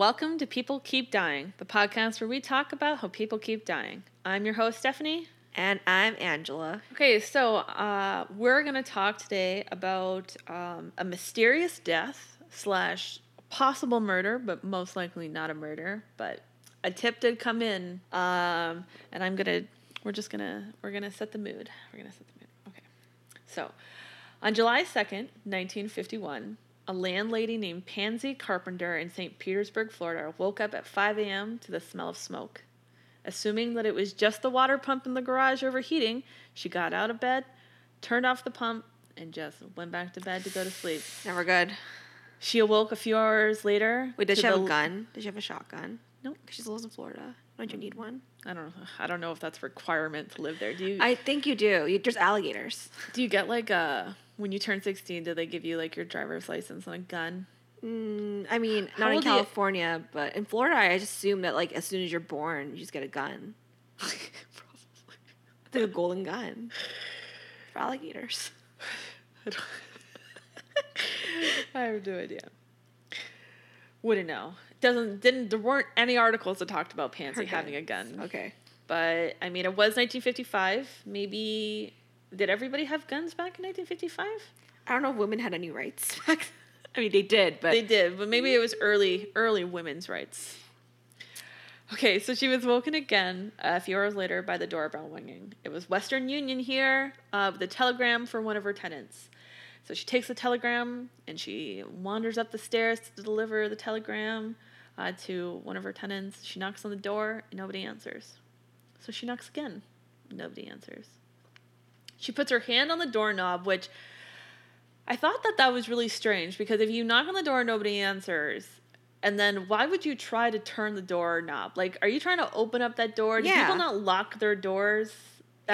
Welcome to People Keep Dying, the podcast where we talk about how people keep dying. I'm your host, Stephanie. And I'm Angela. Okay, so uh, we're going to talk today about um, a mysterious death slash possible murder, but most likely not a murder. But a tip did come in, um, and I'm gonna. We're just gonna. We're gonna set the mood. We're gonna set the mood. Okay. So, on July second, 1951, a landlady named Pansy Carpenter in St. Petersburg, Florida, woke up at 5 a.m. to the smell of smoke. Assuming that it was just the water pump in the garage overheating, she got out of bed, turned off the pump, and just went back to bed to go to sleep. Never good. She awoke a few hours later. Wait, to she have a gun? Does she have a shotgun? Nope. Because she lives in Florida. Don't you need one? I don't know. I don't know if that's a requirement to live there. Do you? I think you do. You, there's alligators. do you get like a when you turn sixteen? Do they give you like your driver's license and a gun? Mm, I mean, How not in are you? California, but in Florida, I just assume that like as soon as you're born, you just get a gun. It's like a golden gun for alligators. I, I have no idea. Wouldn't know. Doesn't didn't there weren't any articles that talked about Pansy having a gun. Okay. But I mean, it was 1955. Maybe did everybody have guns back in 1955? I don't know if women had any rights. back I mean, they did, but They did, but maybe it was early, early women's rights. Okay, so she was woken again a few hours later by the doorbell ringing. It was Western Union here uh, a telegram for one of her tenants. So she takes the telegram and she wanders up the stairs to deliver the telegram uh, to one of her tenants. She knocks on the door, and nobody answers. So she knocks again. Nobody answers. She puts her hand on the doorknob, which I thought that that was really strange because if you knock on the door nobody answers, and then why would you try to turn the doorknob? Like, are you trying to open up that door? Do Yeah. people not lock their doors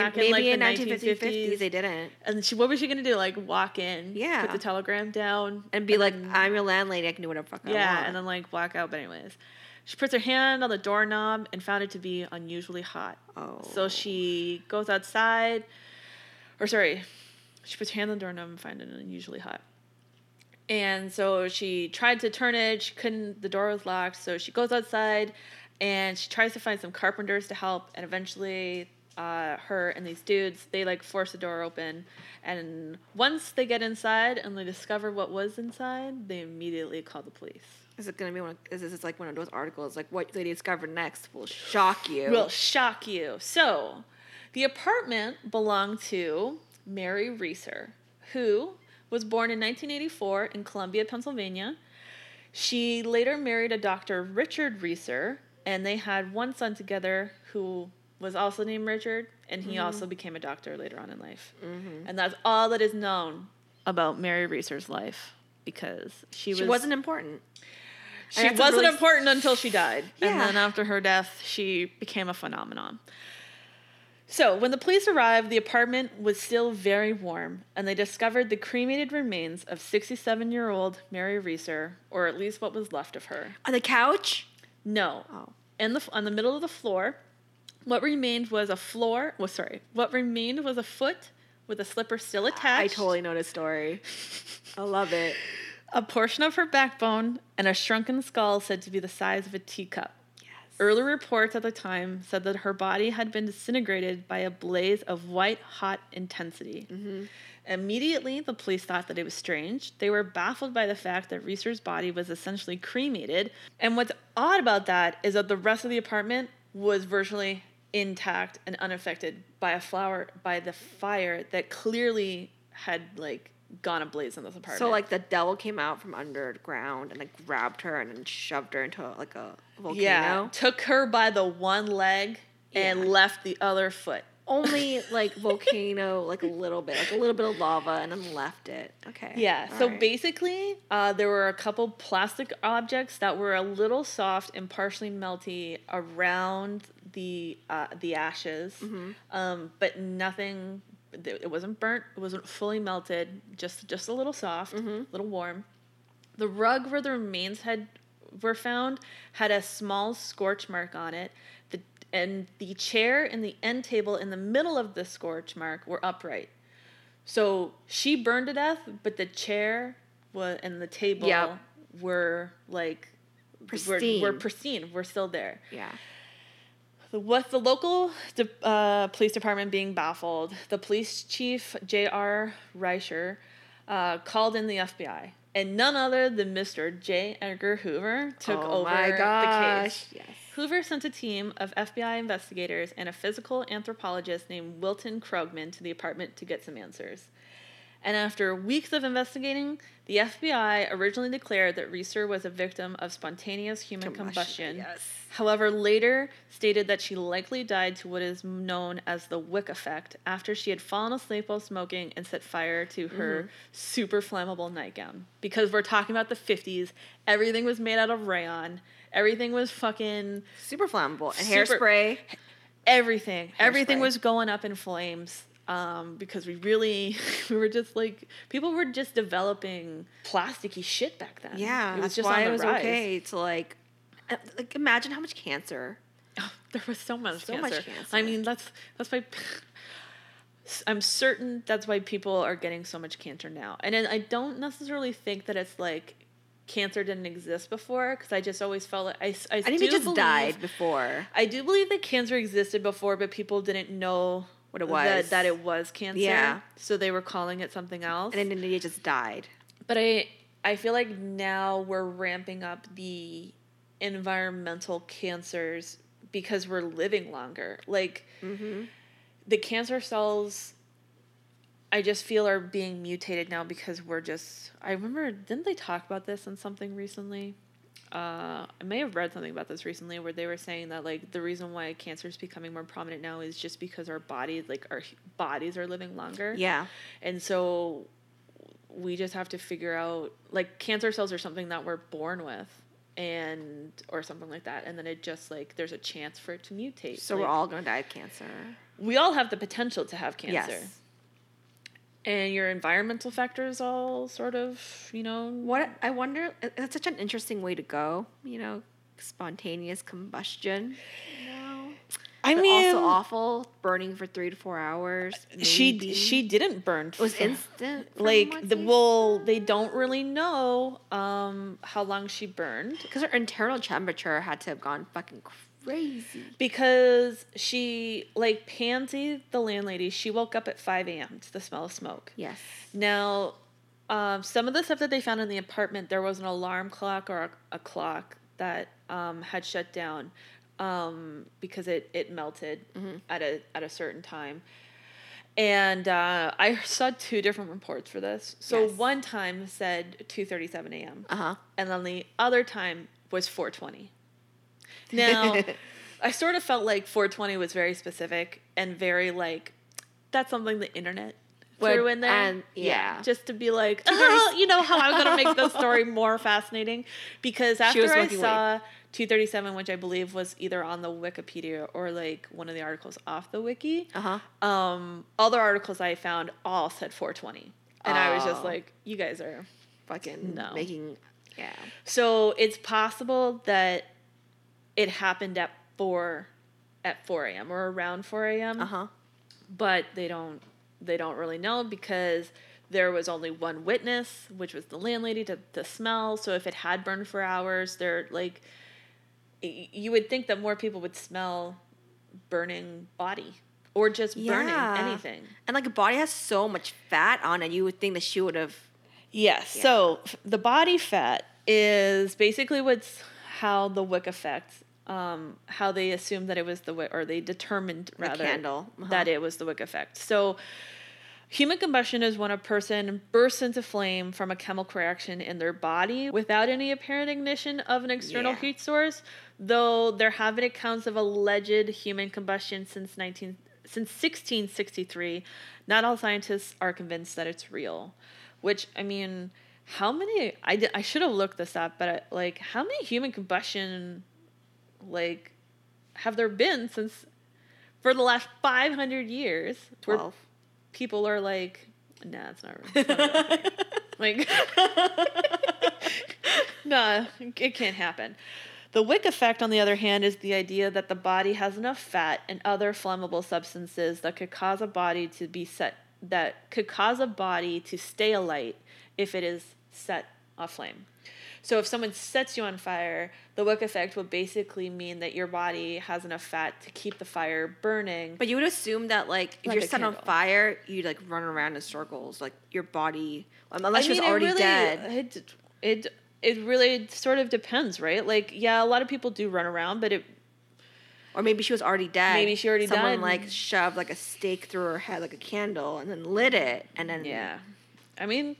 back maybe in like in the 1950s, 1950s? they didn't. and she, what was she gonna do? Like, walk in, Yeah. put the telegram down, And be like, then- I'm your landlady. I can do whatever the fuck I yeah, want. and then like walk out. But anyways, she puts her hand on the doorknob and found it to be unusually hot. oh. So she goes outside, or sorry, she puts her hand on the doorknob and finds it unusually hot. And so she tried to turn it, she couldn't, the door was locked. So she goes outside and she tries to find some carpenters to help. And eventually, uh, her and these dudes, they like force the door open. And once they get inside and they discover what was inside, they immediately call the police. Is it gonna be one? Of, is this like one of those articles? Like what they discover next will shock you. will shock you. So, the apartment belonged to Mary Reeser, who was born in 1984 in Columbia, Pennsylvania. She later married a Dr. Richard Reeser, and they had one son together who was also named Richard, and he also mm-hmm. became a doctor later on in life. Mm-hmm. And that's all that is known about Mary Reeser's life because she, she was wasn't important. she wasn't really- important until she died. Yeah. And then after her death, she became a phenomenon. So, when the police arrived, the apartment was still very warm, and they discovered the cremated remains of 67 year old Mary Reeser, or at least what was left of her. On the couch. No. Oh. In the, on the middle of the floor, what remained was a floor. Well, sorry. What remained was a foot with a slipper still attached. I totally know this story. I love it. A portion of her backbone and a shrunken skull said to be the size of a teacup. Yes. Early reports at the time said that her body had been disintegrated by a blaze of white hot intensity. Mm-hmm. Immediately, the police thought that it was strange. They were baffled by the fact that Reeser's body was essentially cremated. And what's odd about that is that the rest of the apartment was virtually intact and unaffected by a flower by the fire that clearly had like gone ablaze in this apartment. So like the devil came out from underground and like grabbed her and then shoved her into like a volcano. yeah, took her by the one leg and Yeah. left the other foot. Only like volcano, like a little bit, like a little bit of lava, and then left it. Okay. Yeah. So Alright. basically, uh, there were a couple plastic objects that were a little soft and partially melty around the uh, the ashes, Mm-hmm. um, but nothing. It wasn't burnt. It wasn't fully melted. Just just a little soft, Mm-hmm. a little warm. The rug where the remains had were found had a small scorch mark on it. And the chair and the end table in the middle of the scorch mark were upright. So she burned to death, but the chair was and the table Yep. were like We're, we're Pristine. pristine. We're still there. Yeah. With the local de- uh, police department being baffled, the police chief, J.R. Reicher, uh, called in the FBI. And none other than Mr. J. Edgar Hoover took oh over my the gosh. case. Yes. Hoover sent a team of FBI investigators and a physical anthropologist named Wilton Krogman to the apartment to get some answers. And after weeks of investigating, the FBI originally declared that Reeser was a victim of spontaneous human combustion. Yes. However, later stated that she likely died to what is known as the wick effect after she had fallen asleep while smoking and set fire to her mm-hmm. super flammable nightgown. Because we're talking about the 50s, everything was made out of rayon, everything was fucking Super flammable. And Super- hairspray. everything. Everything was going up in flames. Um, because we really, we were just like, people were just developing plasticky shit back then. Yeah. it was that's just why it was rise. okay to like, uh, like imagine how much cancer. Oh, there was so much So cancer. much cancer. I mean, that's that's why I'm certain that's why people are getting so much cancer now. And I don't necessarily think that it's like cancer didn't exist before because I just always felt like I think do we just believe- died before. I do believe that cancer existed before, but people didn't know What it that, was. that it was cancer. Yeah. So they were calling it something else. And then India just died. But I I feel like now we're ramping up the environmental cancers because we're living longer. Like Mm-hmm. the cancer cells I just feel are being mutated now because we're just I remember didn't they talk about this in something recently? Uh, I may have read something about this recently where they were saying that like the reason why cancer is becoming more prominent now is just because our bodies like our bodies are living longer. Yeah. And so we just have to figure out like cancer cells are something that we're born with and or something like that and then it just like there's a chance for it to mutate. So Like, we're all gonna die of cancer. we all have the potential to have cancer. Yes. And your environmental factors all sort of, you know, What I wonder, it's such an interesting way to go. You know, spontaneous combustion. Know, I But mean also awful, burning for three to four hours. she maybe. she didn't burn. it was for- instant. like the well, they don't really know um how long she burned. because her internal temperature had to have gone fucking crazy. because she like Pansy, the landlady, she woke up at five a.m. to the smell of smoke. Yes. Now, um, some of the stuff that they found in the apartment, there was an alarm clock or a, a clock that um, had shut down um, because it, it melted at a at a certain time. And uh, I saw two different reports for this. So Yes. one time said two thirty seven a.m. Uh huh. and then the other time was 420. Now, I sort of felt like 420 was very specific and very like that's something the internet Would- threw in there. and- yeah. just to be like, "Ah," you know how I'm gonna make the story more fascinating because after I saw 237, which I believe was either on the Wikipedia or like one of the articles off the wiki, Uh huh. um, other articles I found all said 420, and I was just Oh. like, you guys are Fucking No. making. Yeah. so it's possible that it happened at four, at four a.m. or around four a.m. Uh huh. But they don't they don't really know because there was only one witness, which was the landlady to the smell. So if it had burned for hours, they're like, you would think that more people would smell burning body or just burning anything. And like a body has so much fat on it, you would think that she would have. Yes. Yeah. So the body fat is basically what's how the wick effect, um, how they assumed that it was the wick, or they determined The rather candle. Uh-huh. that it was the wick effect. So human combustion is when a person bursts into flame from a chemical reaction in their body without any apparent ignition of an external Yeah. heat source. Though there have been accounts of alleged human combustion since 19 since 1663, not all scientists are convinced that it's real. Which I mean, how many? I did, I should have looked this up, but I, like, how many human combustion, like, have there been since for the last five hundred years? where Twelve. people are like, nah, it's not. It's not real." like, nah, it can't happen. The wick effect, on the other hand, is the idea that the body has enough fat and other flammable substances that could cause a body to be set that could cause a body to stay alight if it is set a flame. So if someone sets you on fire, the wick effect will basically mean that your body has enough fat to keep the fire burning. But you would assume that like if Like you're set on fire, you like run around in circles, like your body, um, unless she was it already really- dead. It, it it really sort of depends, right? Like, yeah, a lot of people do run around, but it Or maybe she was already dead. Maybe she already Someone died. like shoved like a stake through her head, like a candle, and then lit it, and then Yeah, I mean,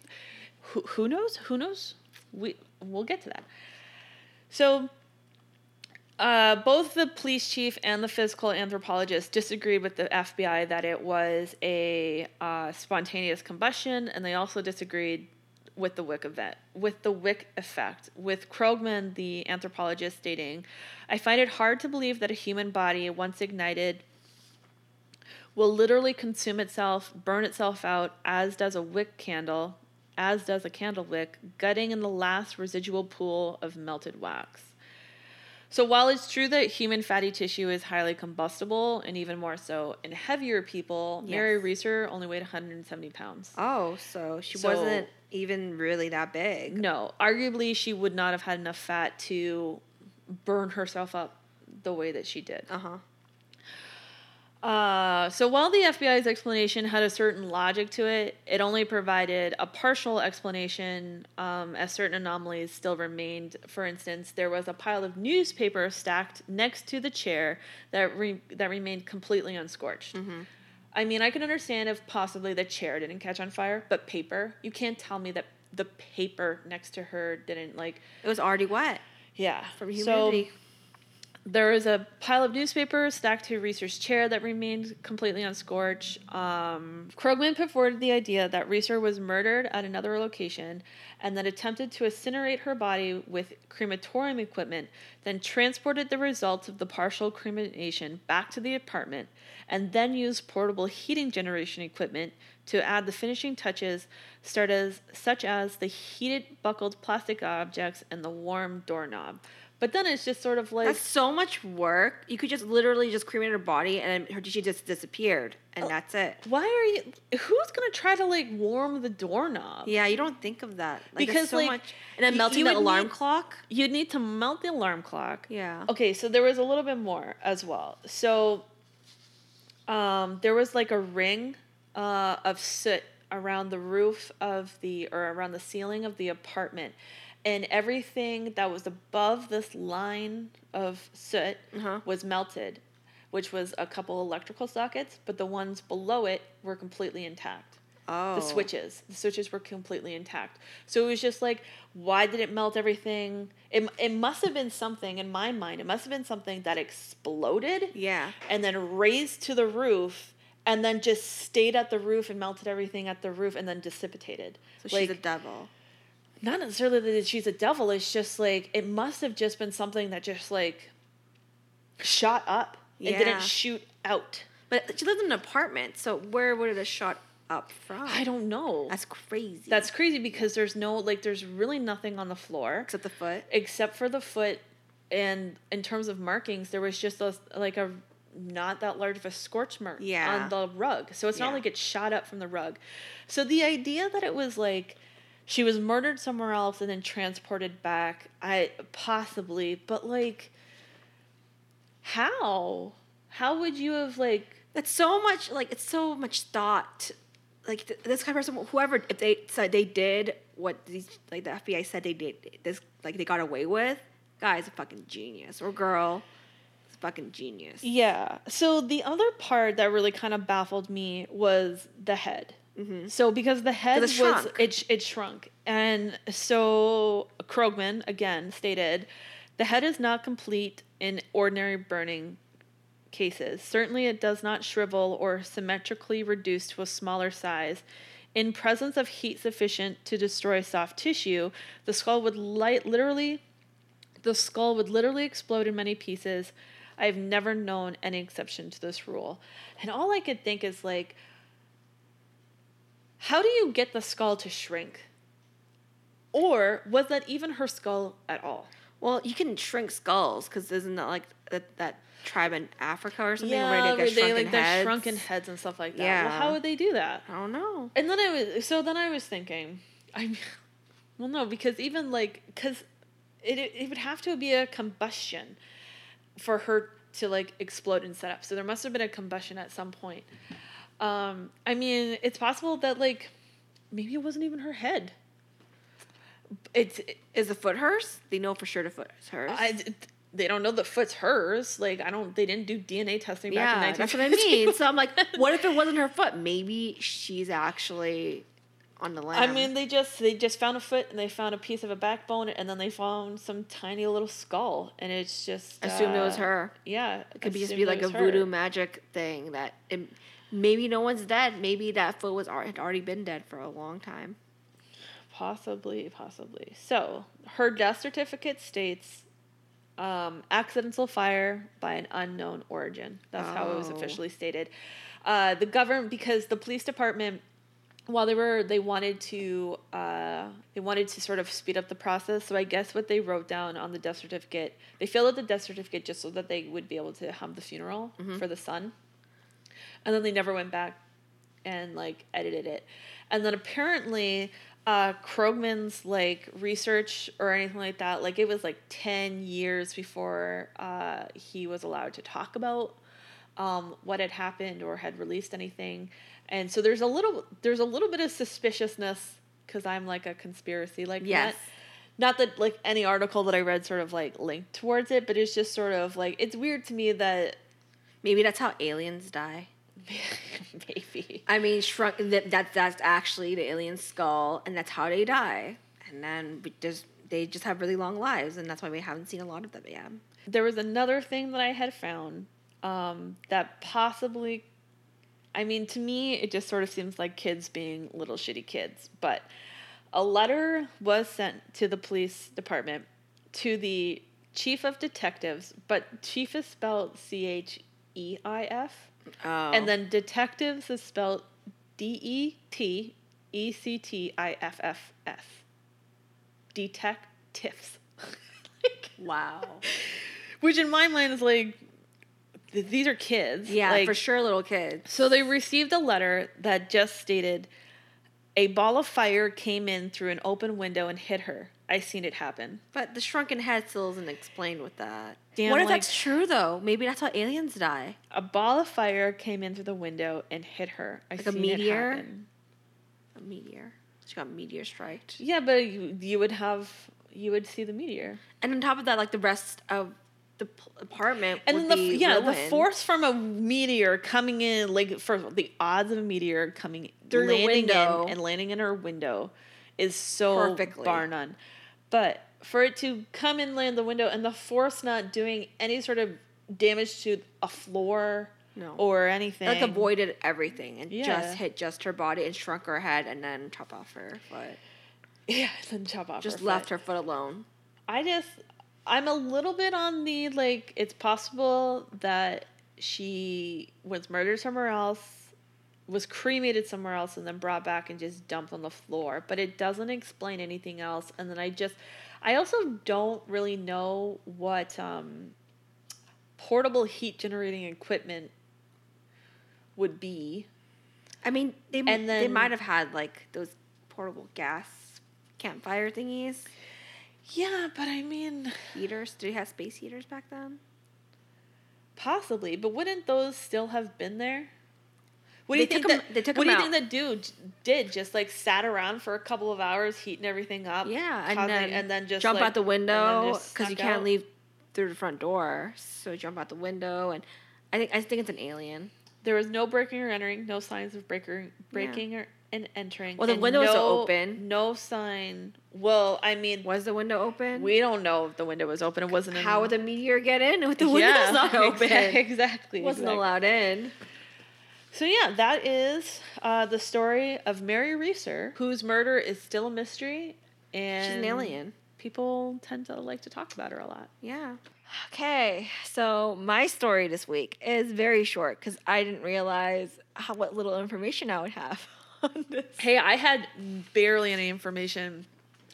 who who knows? Who knows? We we'll get to that. So, uh, both the police chief and the physical anthropologist disagreed with the FBI that it was a uh, spontaneous combustion, and they also disagreed with the Wick event, with the Wick effect. With Krogman, the anthropologist, stating, "I find it hard to believe that a human body, once ignited." will literally consume itself, burn itself out, as does a wick candle, as does a candle wick, gutting in the last residual pool of melted wax. So while it's true that human fatty tissue is highly combustible, and even more so in heavier people, Mary Yes. Reeser only weighed 170 pounds. Oh, so she So- wasn't even really that big. No, arguably she would not have had enough fat to burn herself up the way that she did. Uh huh. Uh, so while the FBI's explanation had a certain logic to it, it only provided a partial explanation um, as certain anomalies still remained. For instance, there was a pile of newspaper stacked next to the chair that re- that remained completely unscorched. I mean, I can understand if possibly the chair didn't catch on fire, but paper, you can't tell me that the paper next to her didn't like. It was already wet Yeah, from So, humidity. There was a pile of newspapers stacked to Reeser's chair that remained completely unscorched. Um, Krogman put forward the idea that Reeser was murdered at another location and then attempted to incinerate her body with crematorium equipment, then transported the results of the partial cremation back to the apartment, and then used portable heating generation equipment to add the finishing touches, as, such as the heated buckled plastic objects and the warm doorknob. But then it's just sort of like That's so much work. You could just literally just cremate her body, and her she just disappeared, and Oh. that's it. why are you who's gonna try to like warm the doorknob Yeah, you don't think of that like, Because, so like, much, and then melting the alarm need- clock. you'd need to melt the alarm clock Yeah. okay so there was a little bit more as well so um there was like a ring uh of soot around the roof of the or around the ceiling of the apartment and everything that was above this line of soot Uh-huh. was melted which was a couple electrical sockets but the ones below it were completely intact Oh. the switches the switches were completely intact so it was just like why did it melt everything it, it must have been something in my mind it must have been something that exploded Yeah. and then raised to the roof and then just stayed at the roof and melted everything at the roof and then dissipated So she's a devil. Not necessarily that she's a devil it's just like it must have just been something that just like shot up it Yeah. didn't shoot out But she lived in an apartment, so where would it have shot up from? i don't know That's crazy. that's crazy because there's no like there's really nothing on the floor except the foot. except for the foot and in terms of markings there was just a like a not that large of a scorch mark Yeah. on the rug so it's not like it shot up from the rug so the idea that it was like she was murdered somewhere else and then transported back i possibly but like how how would you have like That's so much like it's so much thought. Like th- this kind of person, whoever, if they said they did what these like the FBI said they did, this like they got away with, guy's a fucking genius or girl, is fucking genius. Yeah. So the other part that really kind of baffled me was the head. Mm-hmm. So because the head it was it it shrunk, and so Krogman again stated, the head is not complete in ordinary burning cases. Certainly, it does not shrivel or symmetrically reduce to a smaller size. In presence of heat sufficient to destroy soft tissue, the skull would light literally the skull would literally explode in many pieces. I've never known any exception to this rule. And all I could think is like how do you get the skull to shrink? Or was that even her skull at all? Well, you can shrink skulls because isn't that like that, that tribe in Africa or something yeah, where they get they like their heads? shrunken heads and stuff like that. Well, Yeah. how would they do that? I don't know. And then I was so then I was thinking, I mean, Well, no, because even like, because it, it it would have to be a combustion for her to like explode and set up. So there must have been a combustion at some point. Um, I mean, it's possible that like maybe it wasn't even her head. It's Is the foot hers? They know for sure the foot is hers. I, they don't know the foot's hers. Like I don't. They didn't do DNA testing back yeah, in that's what I mean. So I'm like, what if it wasn't her foot? Maybe she's actually on the lam. I mean, they just they just found a foot and they found a piece of a backbone and then they found some tiny little skull and it's just assumed it was uh, her. Yeah, It could be just be like a her. voodoo magic thing that it, maybe no one's dead. Maybe that foot was had already been dead for a long time. Possibly, possibly. So her death certificate states um, accidental fire by an unknown origin. That's how it was Oh. officially stated. Uh, the government, because the police department, while they were, they wanted to, uh, they wanted to sort of speed up the process. So I guess what they wrote down on the death certificate, they filled out the death certificate just so that they would be able to have the funeral for the son, and then they never went back and like edited it. And then apparently uh Krogman's like research or anything like that, like it was like 10 years before uh he was allowed to talk about um what had happened or had released anything. And so there's a little there's a little bit of suspiciousness cuz I'm like a conspiracy like Yes. that. Not that like any article that I read sort of like linked towards it, but it's just sort of like it's weird to me that Maybe that's how aliens die. maybe I mean, shrunk. That, that that's actually the alien skull, and that's how they die. And then we just they just have really long lives, and that's why we haven't seen a lot of them yet. there was another thing that I had found um, that possibly, I mean, to me, it just sort of seems like kids being little shitty kids. But a letter was sent to the police department to the chief of detectives, but chief is spelled C H E I F, Oh. and then detectives is spelled D E T E C T I F F F. Detectives. like, wow. which in my mind is like, th- these are kids. Yeah, like, for sure, little kids. So they received a letter that just stated, a ball of fire came in through an open window and hit her. I seen it happen. But the shrunken head still isn't explained with that. Damn, what if like- that's true though? Maybe that's how aliens die. A ball of fire came in through the window and hit her. I Like a seen meteor? It happen. A meteor. She got meteor striked. Yeah, but you, you would have you would see the meteor. And on top of that, like the rest of the p- apartment And the be yeah, the force from a meteor coming in, like for the odds of a meteor coming Through the landing window. in and landing in her window is so Perfectly. bar none. But for it to come and land the window and the force not doing any sort of damage to a floor No. or anything, like avoided everything and Yeah. just hit just her body and shrunk her head and then chop off her foot. yeah, then chop off. Just her left foot. her foot alone. I just I'm a little bit on the like it's possible that she was murdered somewhere else, was cremated somewhere else and then brought back and just dumped on the floor, but it doesn't explain anything else and then I just I also don't really know what um portable heat generating equipment would be. I mean, they And they might have had like those portable gas campfire thingies, Yeah, but I mean heaters. Did they have space heaters back then? Possibly, but wouldn't those still have been there? What do you think took 'em- that? they took what do you think that dude did? Just like sat around for a couple of hours, heating everything up. Yeah, and causing- then and then just jump like- out the window because you can't out? leave through the front door. So jump out the window, and I think I think it's an alien. There was no breaking or entering, no signs of breaker breaking or and entering. Well, the window was no, open. No sign. Well, I mean, Was the window open? we don't know if the window was open. It wasn't. In, How would the meteor get in if the window's Yeah, not open? exa- Exactly. Wasn't exactly. allowed in. So yeah, that is uh, the story of Mary Reeser, whose murder is still a mystery, and She's an alien. People tend to like to talk about her a lot. Yeah. Okay, so my story this week is very short because I didn't realize how what little information I would have on this. Hey, I had barely any information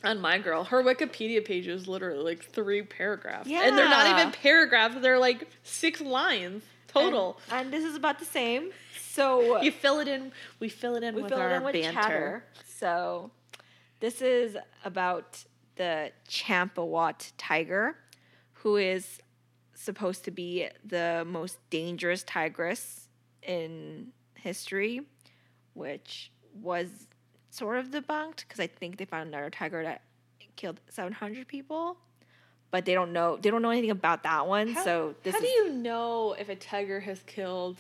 on my girl. Her Wikipedia page is literally like three paragraphs, and they're not even paragraphs; they're like six lines total. And, and this is about the same. So you fill it in. We fill it in with our in with banter. chatter. So This is about the Champawat tiger, who is supposed to be the most dangerous tigress in history, which was sort of debunked because I think they found another tiger that killed 700 people, but they don't know they don't know anything about that one. How, so this how is do you know if a tiger has killed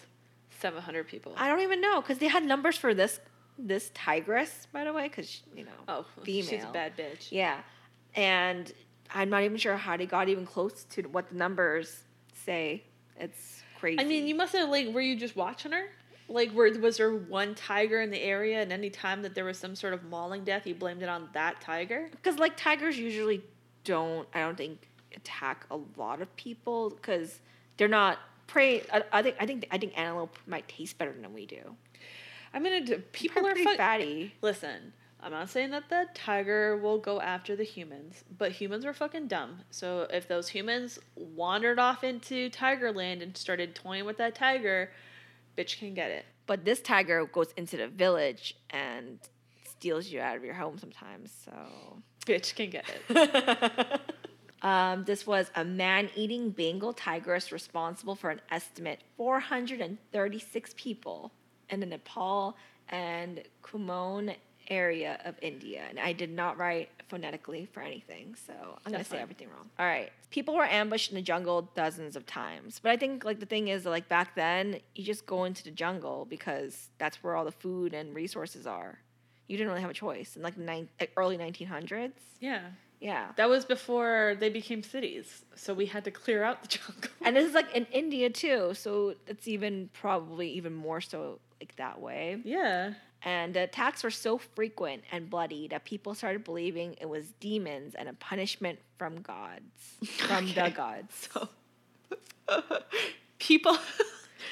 700 people? I don't even know because they had numbers for this this tigress by the way because you know oh, female she's a bad bitch. yeah, and I'm not even sure how they got even close to what the numbers say. It's crazy. I mean, you must have like, were you just watching her? Like, were, was there one tiger in the area, and any time that there was some sort of mauling death, you blamed it on that tiger? because like tigers usually don't I don't think attack a lot of people because they're not prey. I, I think I think I think antelope might taste better than we do. I mean, it, people are pretty fu- fatty. Listen, I'm not saying that the tiger will go after the humans, but humans are fucking dumb. So if those humans wandered off into Tigerland and started toying with that tiger, bitch can get it. But this tiger goes into the village and steals you out of your home sometimes. So Bitch can get it. Um, this was a man eating Bengal tigress responsible for an estimate 436 people in the Nepal and Kumaon area of India. And I did not write phonetically for anything, so I'm going to say everything wrong. All right. People were ambushed in the jungle dozens of times. But I think like the thing is like back then, you just go into the jungle because that's where all the food and resources are. You didn't really have a choice in like the nine, like early 1900s. yeah. Yeah. That was before they became cities. So we had to clear out the jungle. And this is like in India too, so it's even probably even more so like that way. yeah. And the attacks were so frequent and bloody that people started believing it was demons and a punishment from gods, from Okay. the gods. So people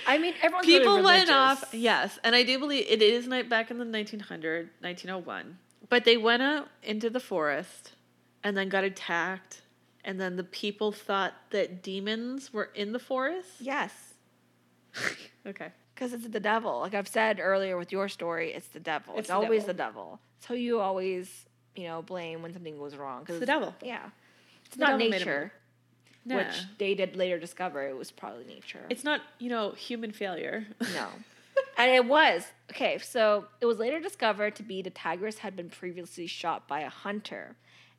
I mean, everyone's really people went off yes and i do believe it is night back in the 1900 1901 but they went out into the forest and then got attacked and then the people thought that demons were in the forest Yes, okay because it's the devil. Like I've said earlier with your story, it's the devil. It's, It's the always devil. the devil. It's who you always, you know, blame when something goes wrong. 'cause It's the devil. Yeah, it's The not nature, Nah. which they did later discover it was probably nature. it's not you know human failure No. and it was. Okay, so it was later discovered to be the tigress had been previously shot by a hunter.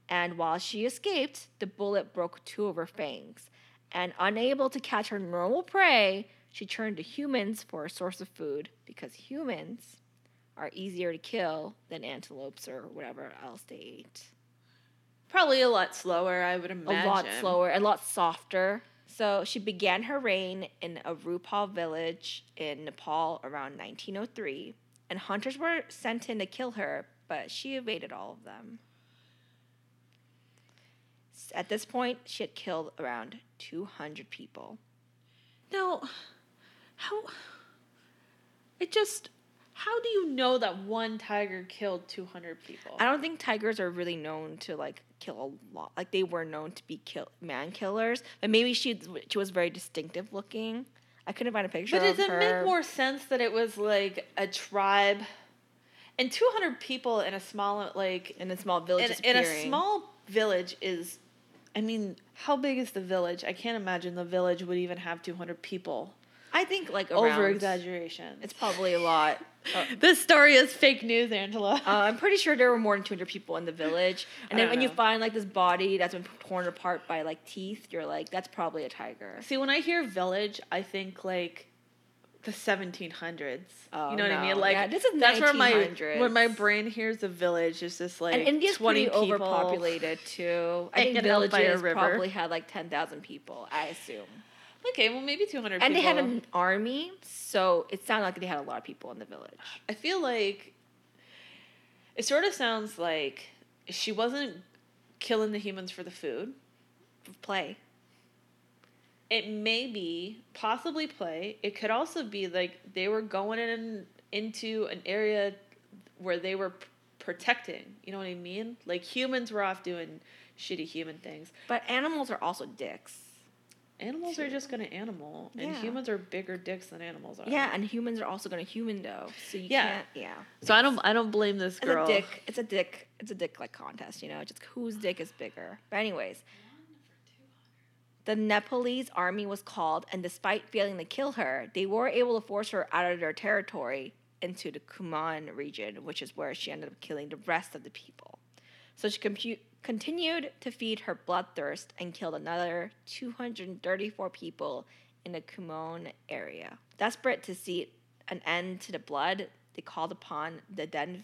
And while she escaped, the bullet broke two of her fangs. And unable to catch her normal prey, she turned to humans for a source of food because humans are easier to kill than antelopes or whatever else they ate. Probably a lot slower i would imagine A lot slower, a lot softer. So she began her reign in a Rupal village in Nepal around 1903, and hunters were sent in to kill her, but she evaded all of them. At this point, she had killed around 200 people. Now, how? It just. How do you know that one tiger killed two hundred people? I don't think tigers are really known to like kill a lot. Like they were known to be kill man killers, but maybe she she was very distinctive looking. I couldn't find a picture But does it her. make more sense that it was like a tribe, and two hundred people in a small like in a small village. in, in a small village is, I mean, how big is the village? I can't imagine the village would even have two hundred people. I think like Over exaggeration. It's probably a lot. Uh, this story is fake news, Angela. uh, I'm pretty sure there were more than 200 people in the village. And then when you find like this body that's been torn apart by like teeth, you're like, that's probably a tiger. See, when I hear village, I think like the 1700s. Oh, you know what I mean? Like Yeah, this is that's where my when my brain hears a village, it's just like and India's 20 pretty people. overpopulated too. I think Hanging by a villages probably had like 10,000 people, I assume. Okay, well maybe 200 And they had an army, so it sounded like they had a lot of people in the village. I feel like it sort of sounds like she wasn't killing the humans for the food. for Play. It may be possibly play. It could also be like they were going in into an area where they were p- protecting. You know what I mean? Like humans were off doing shitty human things. But animals are also dicks. Animals are just gonna animal, and Yeah. humans are bigger dicks than animals are. Yeah, and humans are also gonna human though, so you Yeah. can't. Yeah. So I don't I don't blame this It's girl. a dick. It's a dick. It's a dick like contest, you know. Just whose dick is bigger. But anyways, the Nepalese army was called, and despite failing to kill her, they were able to force her out of their territory into the Kumaon region, which is where she ended up killing the rest of the people. So she compu- continued to feed her bloodthirst and killed another 234 people in the Kumaon area. Desperate to see an end to the blood, they called upon the then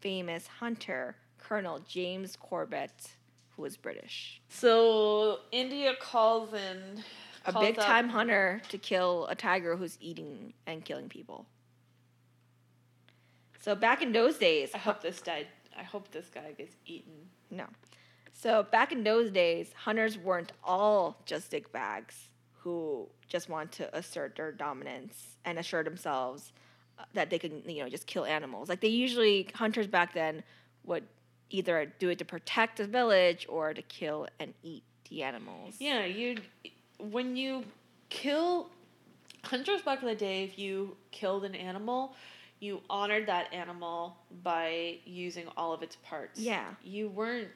famous hunter, Colonel James Corbett, who was British. So India calls in A calls big up- time hunter to kill a tiger who's eating and killing people. So back in those days, I hope this died. I hope this guy gets eaten. No. So back in those days, hunters weren't all just dickbags who just want to assert their dominance and assure themselves uh, that they can, you know, just kill animals. Like they usually hunters back then would either do it to protect the village or to kill and eat the animals. Yeah, you when you kill hunters back in the day, if you killed an animal, you honored that animal by using all of its parts. Yeah. You weren't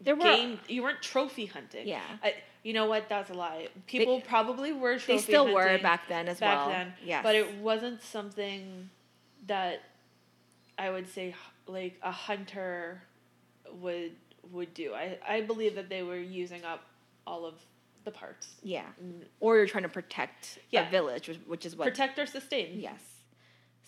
There were game you weren't trophy hunting. Yeah. I, you know what? That's a lie. People probably were trophy they still were back then as back well. Back then. Yes. But it wasn't something that I would say like a hunter would would do. I, I believe that they were using up all of the parts. yeah. Mm, Or you're trying to protect Yeah. a village, which, which is what Protect or sustain. Yes.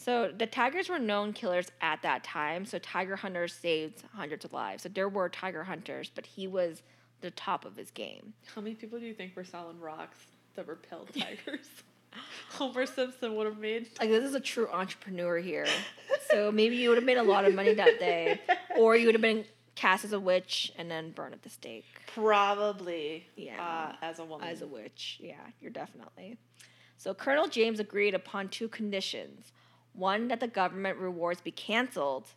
So the tigers were known killers at that time. So tiger hunters saved hundreds of lives. So there were tiger hunters, but he was the top of his game. How many people do you think were selling rocks that repelled tigers? Homer Simpson would have made. Like this is a true entrepreneur here. So maybe you would have made a lot of money that day, or you would have been cast as a witch and then burned at the stake Probably. Yeah. Uh, as a woman. as a witch. Yeah, you're definitely. So Colonel James agreed upon two conditions: one that the government rewards be canceled,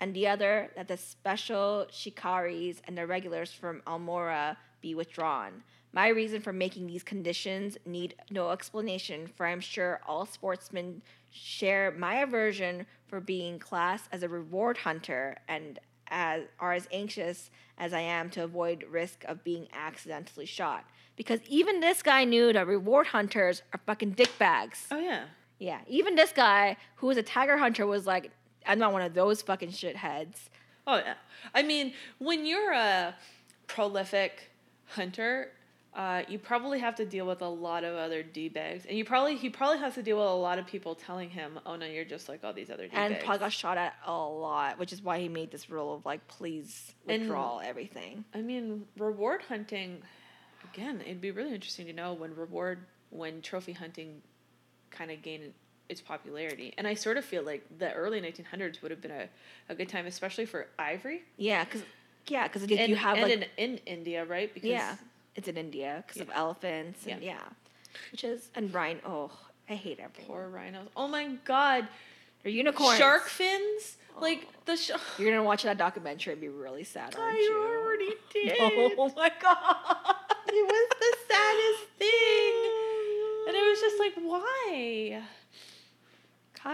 and the other that the special shikaris and the regulars from Almora be withdrawn. My reason for making these conditions need no explanation, for I'm sure all sportsmen share my aversion for being classed as a reward hunter and as are as anxious as I am to avoid risk of being accidentally shot. Because even this guy knew that reward hunters are fucking dickbags. Oh yeah. Yeah, even this guy who was a tiger hunter was like, I'm not one of those fucking shitheads. Oh yeah. I mean, when you're a prolific hunter, uh, you probably have to deal with a lot of other d bags, and you probably he probably has to deal with a lot of people telling him, "Oh no, you're just like all these other d bags." And bags." probably got shot at a lot, which is why he made this rule of like, please And- withdraw everything. I mean, reward hunting. Again, it'd be really interesting to know when reward when trophy hunting kind of gain its popularity, and I sort of feel like the early 1900s would have been a, a good time, especially for ivory. Yeah, because yeah, because And, you have and like in, in India, right? Because yeah, it's in India because of elephants and yeah. which is and rhino. Oh, I hate everyone. Poor rhinos. Oh my god. They're unicorns. Shark fins? Oh. Like the sh- You're gonna watch that documentary and be really sad, aren't I you? already did. Oh my god. It was the saddest thing. And it was just like, why?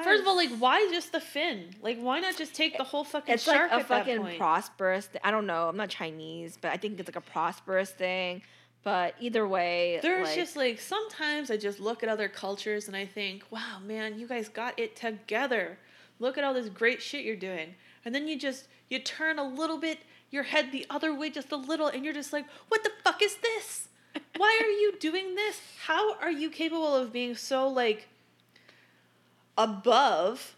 First of all, like, why just the fin? Like, why not just take the whole fucking it's shark like a fucking prosperous. Th- I don't know. I'm not Chinese, but I think it's like a prosperous thing. But either way, There's like, just like sometimes I just look at other cultures and I think, wow, man, you guys got it together. Look at all this great shit you're doing. And then you just you turn a little bit your head the other way just a little and you're just like, what the fuck is this? Why are you doing this? How are you capable of being so like above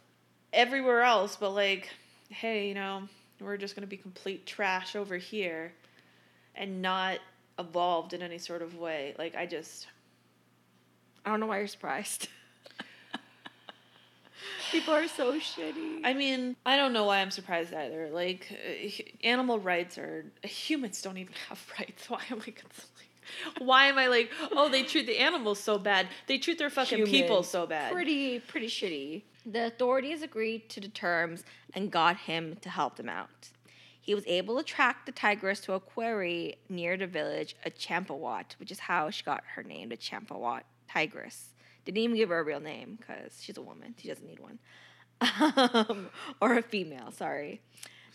everywhere else but like, hey, you know, we're just going to be complete trash over here and not evolved in any sort of way. Like I just I don't know why you're surprised. People are so shitty. I mean, I don't know why I'm surprised either. Like uh, animal rights are humans don't even have rights. Why am I consoling? Why am I like, oh, they treat the animals so bad. They treat their fucking people so bad. Pretty, pretty shitty. The authorities agreed to the terms and got him to help them out. He was able to track the tigress to a quarry near the village of Champawat, which is how she got her name, the Champawat tigress. Didn't even give her a real name because she's a woman. She doesn't need one. Um, or a female, sorry.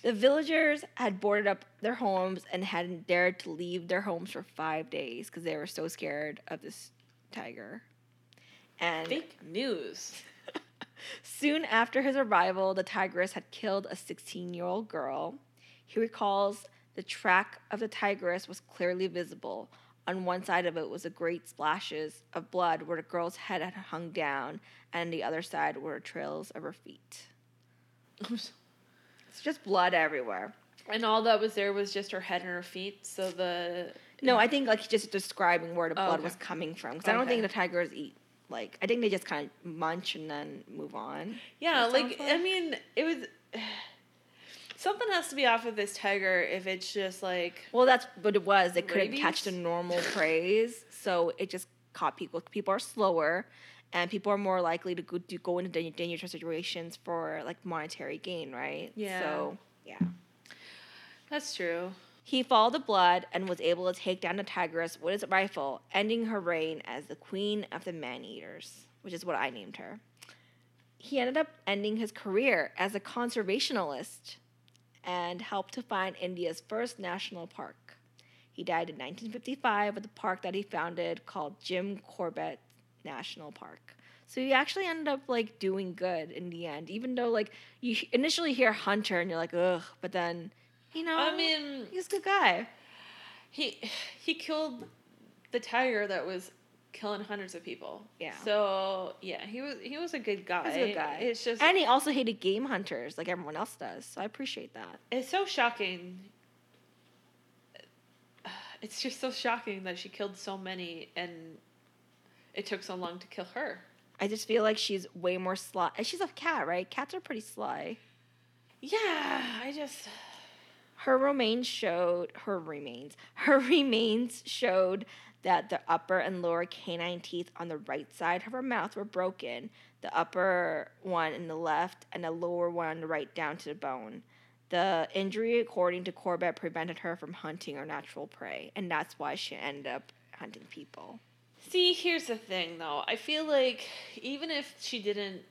The villagers had boarded up their homes and hadn't dared to leave their homes for five days because they were so scared of this tiger. And Fake news. soon after his arrival, the tigress had killed a 16 year old girl. He recalls the track of the tigress was clearly visible. On one side of it was a great splashes of blood where the girl's head had hung down, and on the other side were trails of her feet. It's just blood everywhere. and all that was there was just her head and her feet. So the No, I think like just describing where the Oh, blood okay. was coming from because I don't think the tigers eat. Like I think they just kind of munch and then move on. yeah, That like I mean, it was something has to be off of this tiger if it's just like Well, that's what it was. They couldn't catch the normal preys, so it just caught people. People are slower, and people are more likely to go, to go into dangerous situations for like monetary gain, right? Yeah. So yeah. that's true. He followed the blood and was able to take down the tigress with his rifle, ending her reign as the queen of the man eaters, which is what I named her. He ended up ending his career as a conservationalist and helped to find India's first national park. He died in 1955 at the park that he founded called Jim Corbett National Park. So you actually ended up like doing good in the end, even though like you initially hear Hunter and you're like ugh, but then you know I mean, he's a good guy. he he killed the tiger that was killing hundreds of people. Yeah. So yeah, he was he was a good guy. He's a good guy. It's just and he also hated game hunters like everyone else does. So I appreciate that. it's so shocking. It's just so shocking that she killed so many and it took so long to kill her. I just feel like she's way more sly. She's a cat, right? Cats are pretty sly. Yeah, I just Her remains showed her remains. Her remains showed that the upper and lower canine teeth on the right side of her mouth were broken. The upper one in the left and the lower one on the right down to the bone. The injury, according to Corbett, prevented her from hunting her natural prey, and that's why she ended up hunting people. See, here's the thing though. I feel like even if she didn't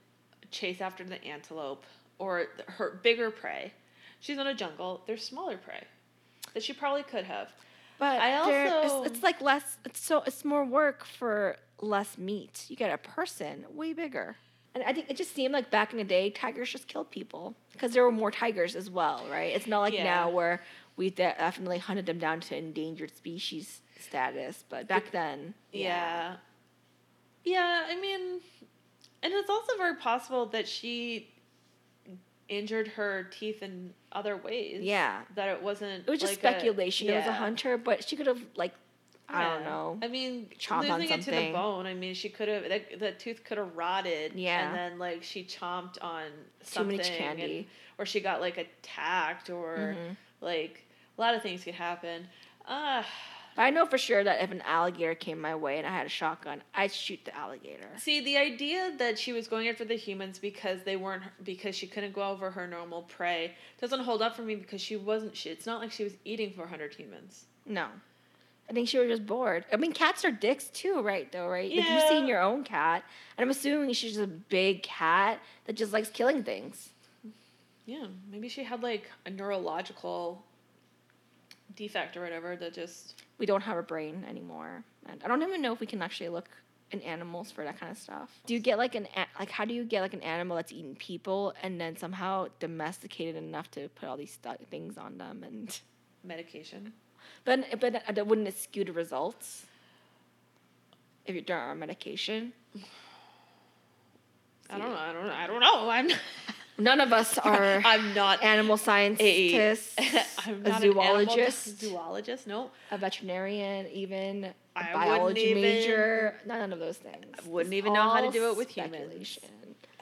chase after the antelope or her bigger prey, she's in a jungle, there's smaller prey that she probably could have. But I also- it's, it's like less. It's so it's more work for less meat. You get a person way bigger, and I think it just seemed like back in the day, tigers just killed people because there were more tigers as well, right? It's not like Yeah. now where we definitely hunted them down to endangered species status, but back then, Yeah. Yeah, I mean, and it's also very possible that she injured her teeth in other ways. Yeah. That it wasn't. it was just like a- speculation. It was a hunter, but she could have like I don't know. I mean, chomped on losing it to the bone. I mean, she could have the, the tooth could have rotted. Yeah. and then like she chomped on something, and- candy. or she got like attacked, or Mhm. like a lot of things could happen. Uh But I know for sure that if an alligator came my way and I had a shotgun, I'd shoot the alligator. See, the idea that she was going after the humans because they weren't because she couldn't go over her normal prey doesn't hold up for me because she wasn't. She, it's not like she was eating 400 humans. No. I think she was just bored. I mean, cats are dicks too, right? Though, right? Yeah. Like you've seen your own cat, and I'm assuming she's just a big cat that just likes killing things. Yeah, maybe she had like a neurological defect or whatever that just. We don't have a brain anymore, and I don't even know if we can actually look in animals for that kind of stuff. Do you get like an like how do you get like an animal that's eating people and then somehow domesticated enough to put all these stu- things on them and medication. but but uh, wouldn't it skew the results if you're on medication? I don't know. I don't know. I don't know. I'm. None of us are I'm not animal a. scientists, I'm a not an zoologist, zoologist. No, a veterinarian, even a I biology even- major. None of those things. I wouldn't It's even know how to do it with humans.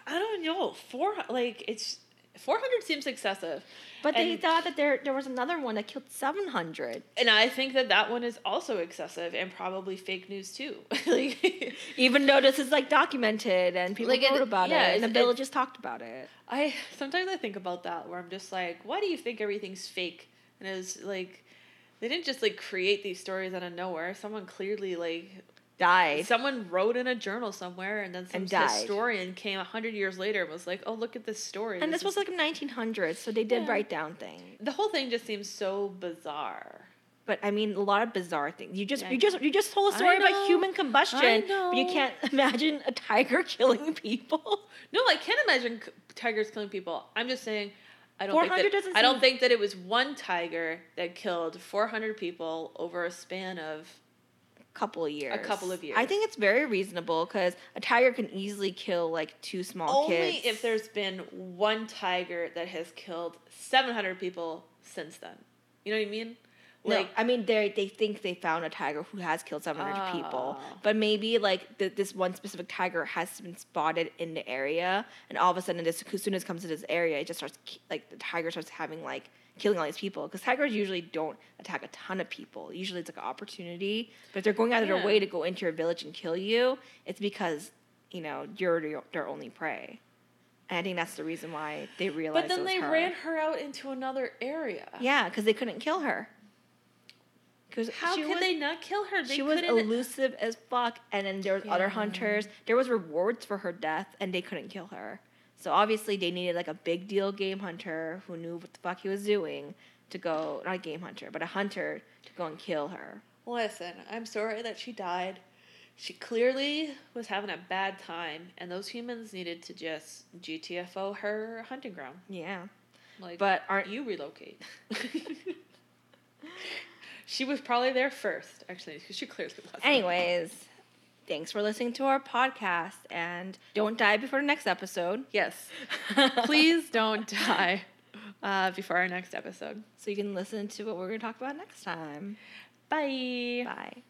I don't know. Four like it's. 400 seems excessive. But they thought that there there was another one that killed seven hundred. And I think that that one is also excessive and probably fake news too. like, Even though this is like documented and people Like, it- wrote about yeah, it and the villages talked about it. I sometimes I think about that where I'm just like, why do you think everything's fake? And it's like they didn't just like create these stories out of nowhere. Someone clearly like Died. someone wrote in a journal somewhere and then some And historian came a hundred years later and was like, Oh, look at this story. and this was is- like 1900s, so they did Yeah. write down things. the whole thing just seems so bizarre. But I mean, a lot of bizarre things. You just Yeah, you just you just told a story about human combustion, I but you can't imagine a tiger killing people. No, I can't imagine tigers killing people. I'm just saying, I don't think 400 that, I don't think that it was one tiger that killed 400 people over a span of. Couple of years. A couple of years. I think it's very reasonable because a tiger can easily kill like two small Only kids. if there's been one tiger that has killed 700 people since then. You know what I mean? Like, I mean, they they think they found a tiger who has killed 700 people, Oh. but maybe like th- this one specific tiger has been spotted in the area, and all of a sudden, this, as soon as it comes to this area, it just starts like the tiger starts having like killing all these people because tigers usually don't attack a ton of people. Usually, it's like an opportunity, but if they're going out of Yeah. their way to go into your village and kill you, it's because you know you're their, their only prey. And I think that's the reason why they realized. but then they her. ran her out into another area. Yeah, because they couldn't kill her. Because How could they not kill her? They she was elusive as fuck, and then there was other hunters. There was rewards for her death, and they couldn't kill her. So obviously, they needed like a big deal game hunter who knew what the fuck he was doing to go. Not a game hunter, but a hunter to go and kill her. Listen, I'm sorry that she died. She clearly was having a bad time, and those humans needed to just GTFO her hunting ground. Yeah, Like, but aren't you relocate? she was probably there first, actually, because she clearly was. Anyways, thanks for listening to our podcast, and don't die before the next episode. Yes. Please don't die uh, before our next episode. So you can listen to what we're going to talk about next time. Bye. Bye.